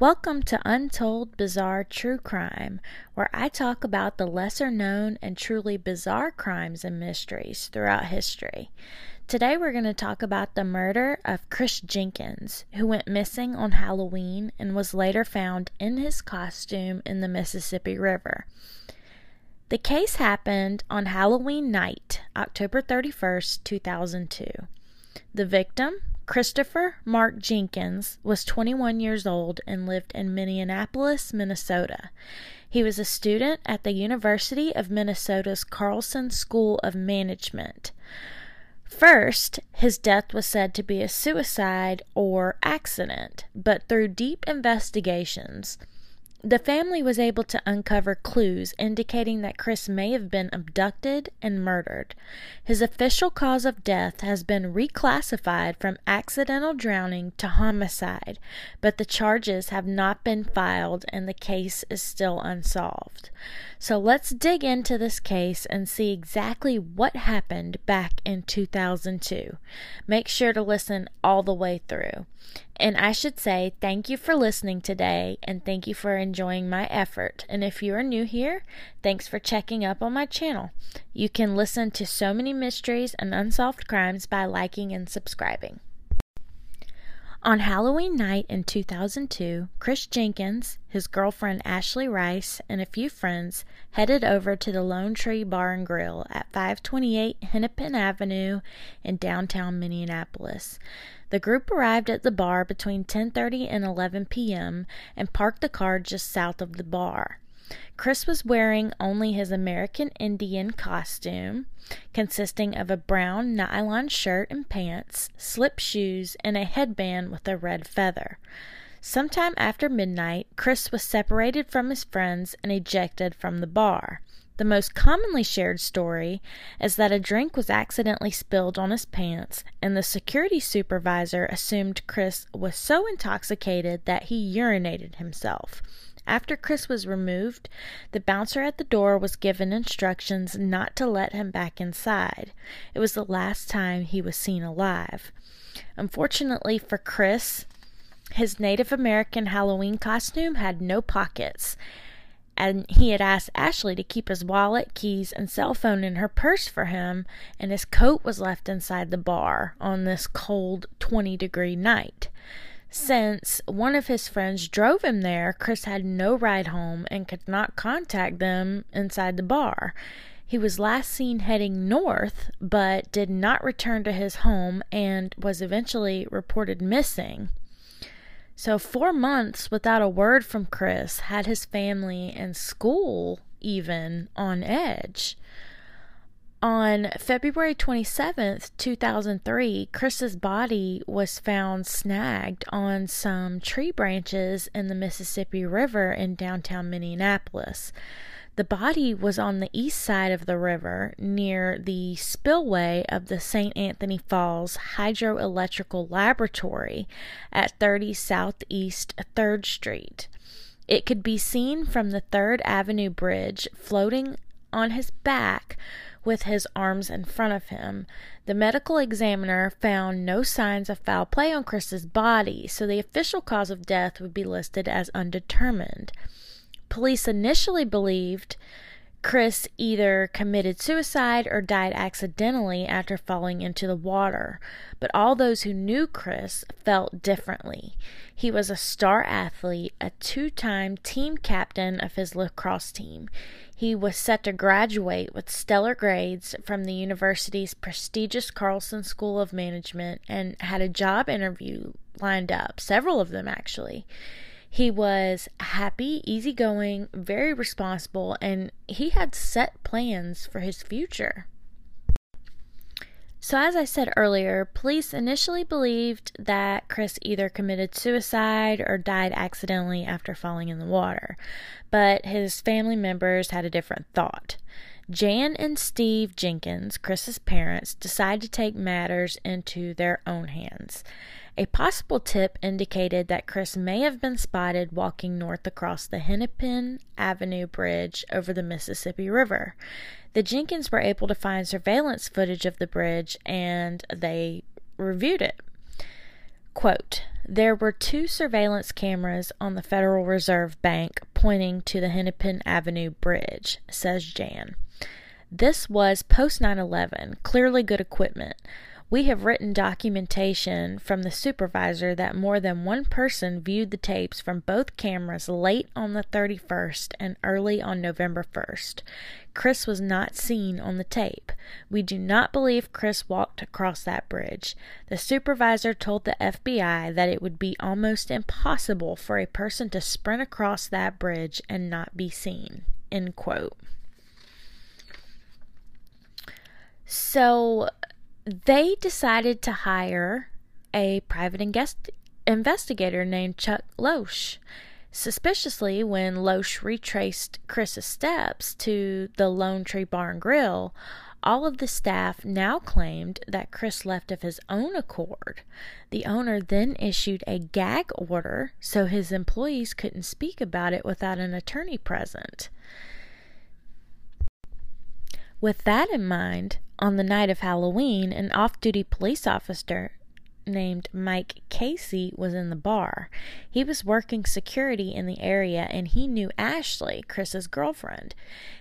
Welcome to Untold Bizarre True Crime, where I talk about the lesser known and truly bizarre crimes and mysteries throughout history. Today we're going to talk about the murder of Chris Jenkins, who went missing on Halloween and was later found in his costume in the Mississippi River. The case happened on Halloween night, October 31st, 2002. The victim, Christopher Mark Jenkins was 21 years old and lived in Minneapolis, Minnesota. He was a student at the University of Minnesota's Carlson School of Management. First, his death was said to be a suicide or accident, but through deep investigations, the family was able to uncover clues indicating that Chris may have been abducted and murdered. His official cause of death has been reclassified from accidental drowning to homicide, but the charges have not been filed and the case is still unsolved. So let's dig into this case and see exactly what happened back in 2002. Make sure to listen all the way through. And I should say thank you for listening today and thank you for enjoying my effort. And if you are new here, thanks for checking up on my channel. You can listen to so many mysteries and unsolved crimes by liking and subscribing. On Halloween night in 2002, Chris Jenkins, his girlfriend Ashley Rice, and a few friends headed over to the Lone Tree Bar and Grill at 528 Hennepin Avenue in downtown Minneapolis. The group arrived at the bar between 10:30 and 11 p.m. and parked the car just south of the bar. Chris was wearing only his American Indian costume, consisting of a brown nylon shirt and pants, slip shoes, and a headband with a red feather. Sometime after midnight, Chris was separated from his friends and ejected from the bar. The most commonly shared story is that a drink was accidentally spilled on his pants, and the security supervisor assumed Chris was so intoxicated that he urinated himself. After Chris was removed, the bouncer at the door was given instructions not to let him back inside. It was the last time he was seen alive. Unfortunately for Chris, his Native American Halloween costume had no pockets, and he had asked Ashley to keep his wallet, keys, and cell phone in her purse for him, and his coat was left inside the bar on this cold 20 degree night. Since one of his friends drove him there, Chris had no ride home and could not contact them inside the bar. He was last seen heading north, but did not return to his home and was eventually reported missing. So, four months without a word from Chris had his family and school even on edge. On February 27th, 2003, Chris's body was found snagged on some tree branches in the Mississippi River in downtown Minneapolis. The body was on the east side of the river near the spillway of the St. Anthony Falls Hydroelectrical Laboratory at 30 Southeast 3rd Street. It could be seen from the 3rd Avenue Bridge floating on his back with his arms in front of him. The medical examiner found no signs of foul play on Chris's body, so the official cause of death would be listed as undetermined. Police initially believed Chris either committed suicide or died accidentally after falling into the water, but all those who knew Chris felt differently. He was a star athlete, a two time team captain of his lacrosse team. He was set to graduate with stellar grades from the university's prestigious Carlson School of Management and had a job interview lined up, several of them actually. He was happy, easygoing, very responsible, and he had set plans for his future. So, as I said earlier, police initially believed that Chris either committed suicide or died accidentally after falling in the water, but his family members had a different thought. Jan and Steve Jenkins, Chris's parents, decided to take matters into their own hands. A possible tip indicated that Chris may have been spotted walking north across the Hennepin Avenue Bridge over the Mississippi River. The Jenkins were able to find surveillance footage of the bridge and they reviewed it. Quote, There were two surveillance cameras on the Federal Reserve Bank pointing to the Hennepin Avenue Bridge, says Jan. This was post 9 11, clearly good equipment. We have written documentation from the supervisor that more than one person viewed the tapes from both cameras late on the 31st and early on November 1st. Chris was not seen on the tape. We do not believe Chris walked across that bridge. The supervisor told the FBI that it would be almost impossible for a person to sprint across that bridge and not be seen. End quote. So they decided to hire a private invest- investigator named Chuck Loesch. Suspiciously, when Loesch retraced Chris's steps to the Lone Tree Bar and Grill, all of the staff now claimed that Chris left of his own accord. The owner then issued a gag order so his employees couldn't speak about it without an attorney present. With that in mind, on the night of Halloween, an off duty police officer named Mike Casey was in the bar. He was working security in the area and he knew Ashley, Chris's girlfriend.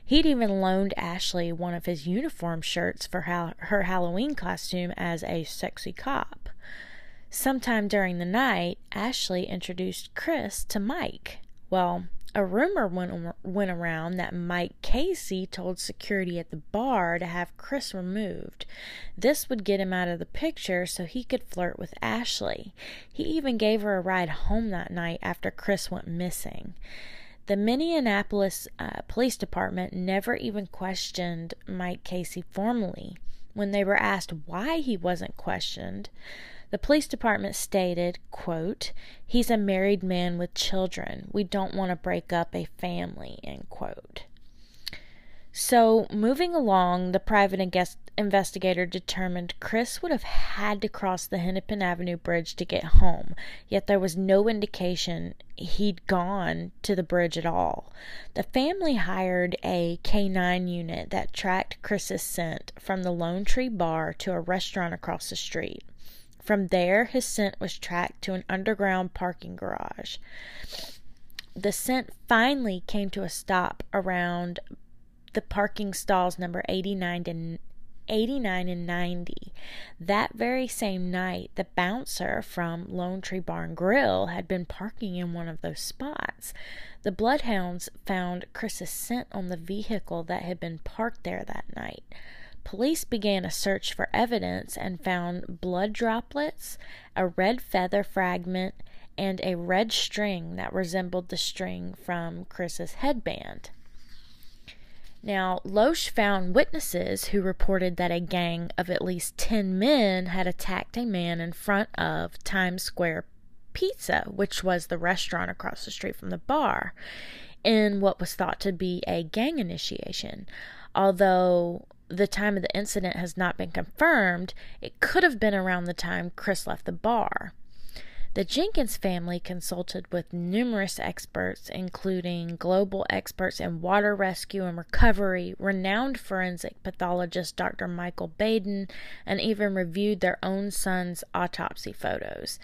He'd even loaned Ashley one of his uniform shirts for ha- her Halloween costume as a sexy cop. Sometime during the night, Ashley introduced Chris to Mike. Well, a rumor went, went around that Mike Casey told security at the bar to have Chris removed. This would get him out of the picture so he could flirt with Ashley. He even gave her a ride home that night after Chris went missing. The Minneapolis uh, Police Department never even questioned Mike Casey formally. When they were asked why he wasn't questioned, the police department stated, quote, He's a married man with children. We don't want to break up a family, end quote. So, moving along, the private investigator determined Chris would have had to cross the Hennepin Avenue Bridge to get home, yet there was no indication he'd gone to the bridge at all. The family hired a K9 unit that tracked Chris's scent from the Lone Tree Bar to a restaurant across the street. From there, his scent was tracked to an underground parking garage. The scent finally came to a stop around the parking stalls number 89 and 89 and 90. That very same night, the bouncer from Lone Tree Bar and Grill had been parking in one of those spots. The bloodhounds found Chris's scent on the vehicle that had been parked there that night. Police began a search for evidence and found blood droplets, a red feather fragment, and a red string that resembled the string from Chris's headband. Now, Loesch found witnesses who reported that a gang of at least 10 men had attacked a man in front of Times Square Pizza, which was the restaurant across the street from the bar, in what was thought to be a gang initiation. Although the time of the incident has not been confirmed, it could have been around the time Chris left the bar. The Jenkins family consulted with numerous experts, including global experts in water rescue and recovery, renowned forensic pathologist Dr. Michael Baden, and even reviewed their own son's autopsy photos.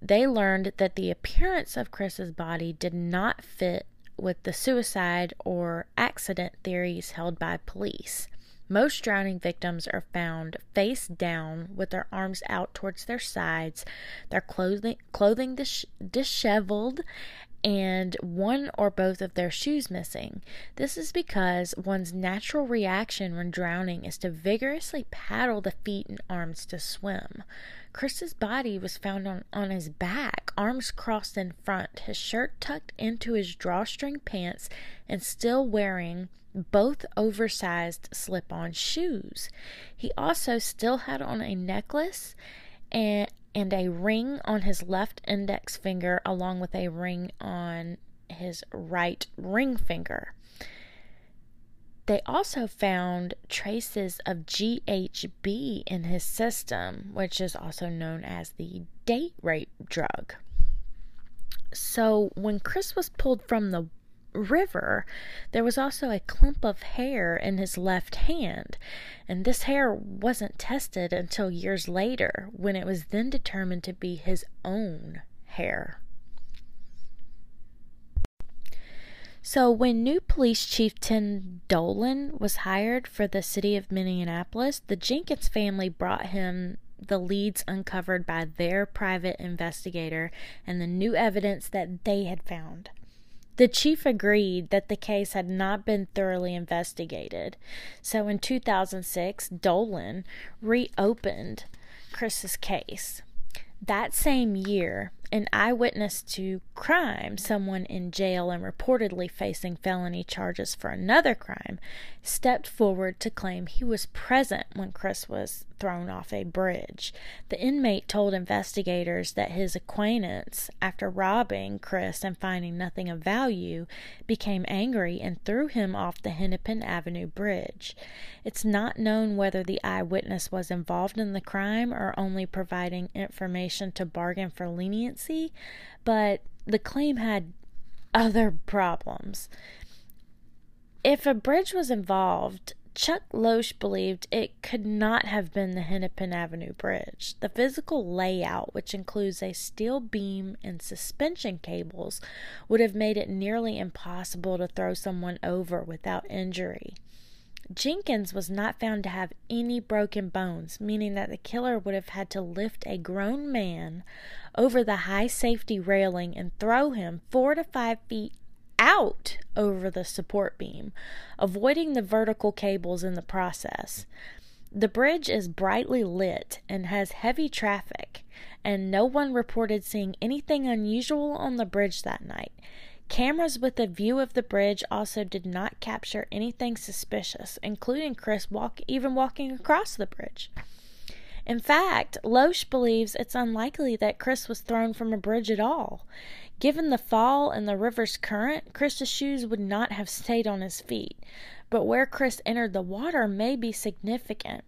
They learned that the appearance of Chris's body did not fit with the suicide or accident theories held by police. Most drowning victims are found face down with their arms out towards their sides, their clothing, clothing dis- disheveled, and one or both of their shoes missing. This is because one's natural reaction when drowning is to vigorously paddle the feet and arms to swim. Chris's body was found on, on his back, arms crossed in front, his shirt tucked into his drawstring pants, and still wearing both oversized slip on shoes. He also still had on a necklace and, and a ring on his left index finger, along with a ring on his right ring finger. They also found traces of GHB in his system, which is also known as the date rape drug. So, when Chris was pulled from the river, there was also a clump of hair in his left hand, and this hair wasn't tested until years later when it was then determined to be his own hair. So, when new police chief Tim Dolan was hired for the city of Minneapolis, the Jenkins family brought him the leads uncovered by their private investigator and the new evidence that they had found. The chief agreed that the case had not been thoroughly investigated. So in 2006, Dolan reopened Chris's case. That same year, an eyewitness to crime, someone in jail and reportedly facing felony charges for another crime, stepped forward to claim he was present when Chris was thrown off a bridge. The inmate told investigators that his acquaintance, after robbing Chris and finding nothing of value, became angry and threw him off the Hennepin Avenue Bridge. It's not known whether the eyewitness was involved in the crime or only providing information to bargain for leniency but the claim had other problems. If a bridge was involved, Chuck Loesch believed it could not have been the Hennepin Avenue Bridge. The physical layout, which includes a steel beam and suspension cables, would have made it nearly impossible to throw someone over without injury. Jenkins was not found to have any broken bones, meaning that the killer would have had to lift a grown man over the high safety railing and throw him four to five feet out over the support beam, avoiding the vertical cables in the process. The bridge is brightly lit and has heavy traffic, and no one reported seeing anything unusual on the bridge that night. Cameras with a view of the bridge also did not capture anything suspicious, including Chris walk even walking across the bridge. In fact, Loesch believes it's unlikely that Chris was thrown from a bridge at all. Given the fall and the river's current, Chris's shoes would not have stayed on his feet, but where Chris entered the water may be significant.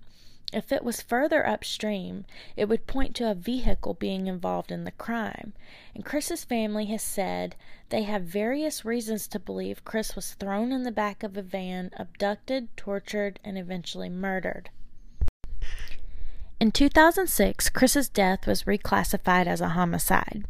If it was further upstream, it would point to a vehicle being involved in the crime. And Chris's family has said they have various reasons to believe Chris was thrown in the back of a van, abducted, tortured, and eventually murdered. In 2006, Chris's death was reclassified as a homicide.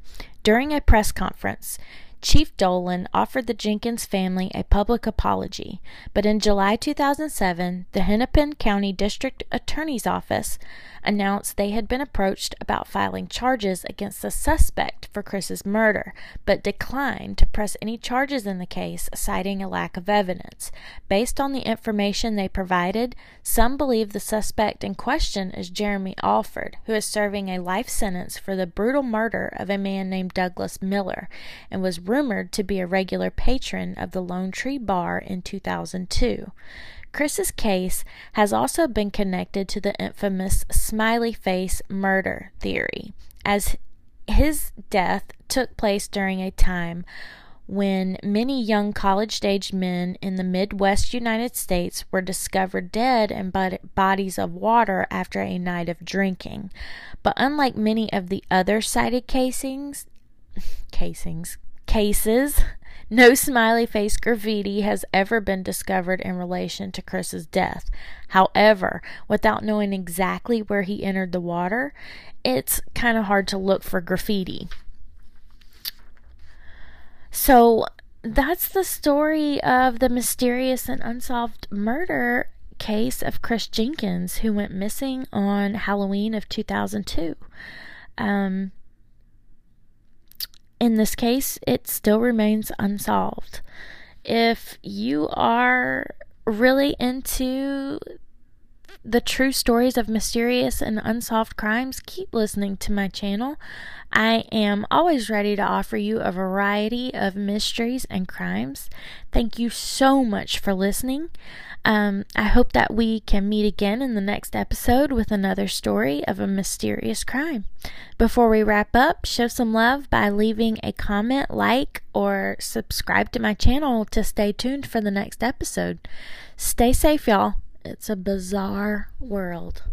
During a press conference, Chief Dolan offered the Jenkins family a public apology, but in July 2007, the Hennepin County District Attorney's Office announced they had been approached about filing charges against the suspect for Chris's murder, but declined to press any charges in the case, citing a lack of evidence. Based on the information they provided, some believe the suspect in question is Jeremy Alford, who is serving a life sentence for the brutal murder of a man named Douglas Miller and was rumored to be a regular patron of the Lone Tree Bar in 2002. Chris's case has also been connected to the infamous smiley face murder theory, as his death took place during a time when many young college aged men in the Midwest United States were discovered dead in bodies of water after a night of drinking. But unlike many of the other cited casings, casings, cases, no smiley face graffiti has ever been discovered in relation to Chris's death. However, without knowing exactly where he entered the water, it's kind of hard to look for graffiti. So, that's the story of the mysterious and unsolved murder case of Chris Jenkins, who went missing on Halloween of 2002. Um, in this case, it still remains unsolved. If you are really into the true stories of mysterious and unsolved crimes, keep listening to my channel. I am always ready to offer you a variety of mysteries and crimes. Thank you so much for listening. Um, I hope that we can meet again in the next episode with another story of a mysterious crime. Before we wrap up, show some love by leaving a comment, like, or subscribe to my channel to stay tuned for the next episode. Stay safe, y'all. It's a bizarre world.